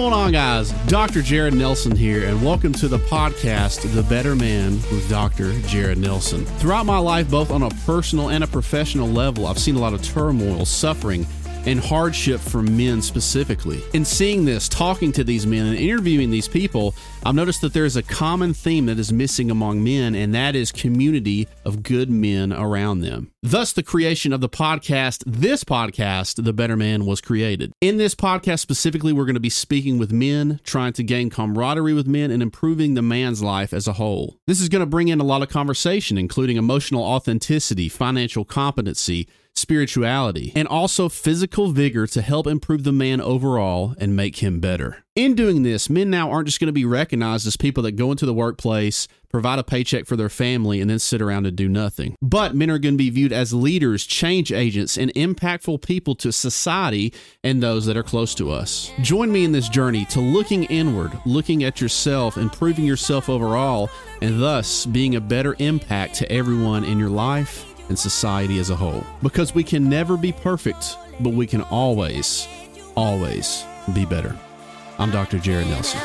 on, guys? Dr. Jared Nelson here, and welcome to the podcast, The Better Man with Dr. Jared Nelson. Throughout my life, both on a personal and a professional level, I've seen a lot of turmoil, suffering, and hardship for men specifically. In seeing this, talking to these men, and interviewing these people, I've noticed that there is a common theme that is missing among men, and that is community of good men around them. Thus, the creation of the podcast, this podcast, The Better Man, was created. In this podcast specifically, we're going to be speaking with men, trying to gain camaraderie with men, and improving the man's life as a whole. This is going to bring in a lot of conversation, including emotional authenticity, financial competency, spirituality, and also physical vigor to help improve the man overall and make him better. In doing this, men now aren't just going to be recognized as people that go into the workplace, provide a paycheck for their family, and then sit around and do nothing. But men are going to be viewed as leaders, change agents, and impactful people to society and those that are close to us. Join me in this journey to looking inward, looking at yourself, improving yourself overall, and thus being a better impact to everyone in your life and society as a whole. Because we can never be perfect, but we can always, always be better. I'm Dr. Jared Nelson.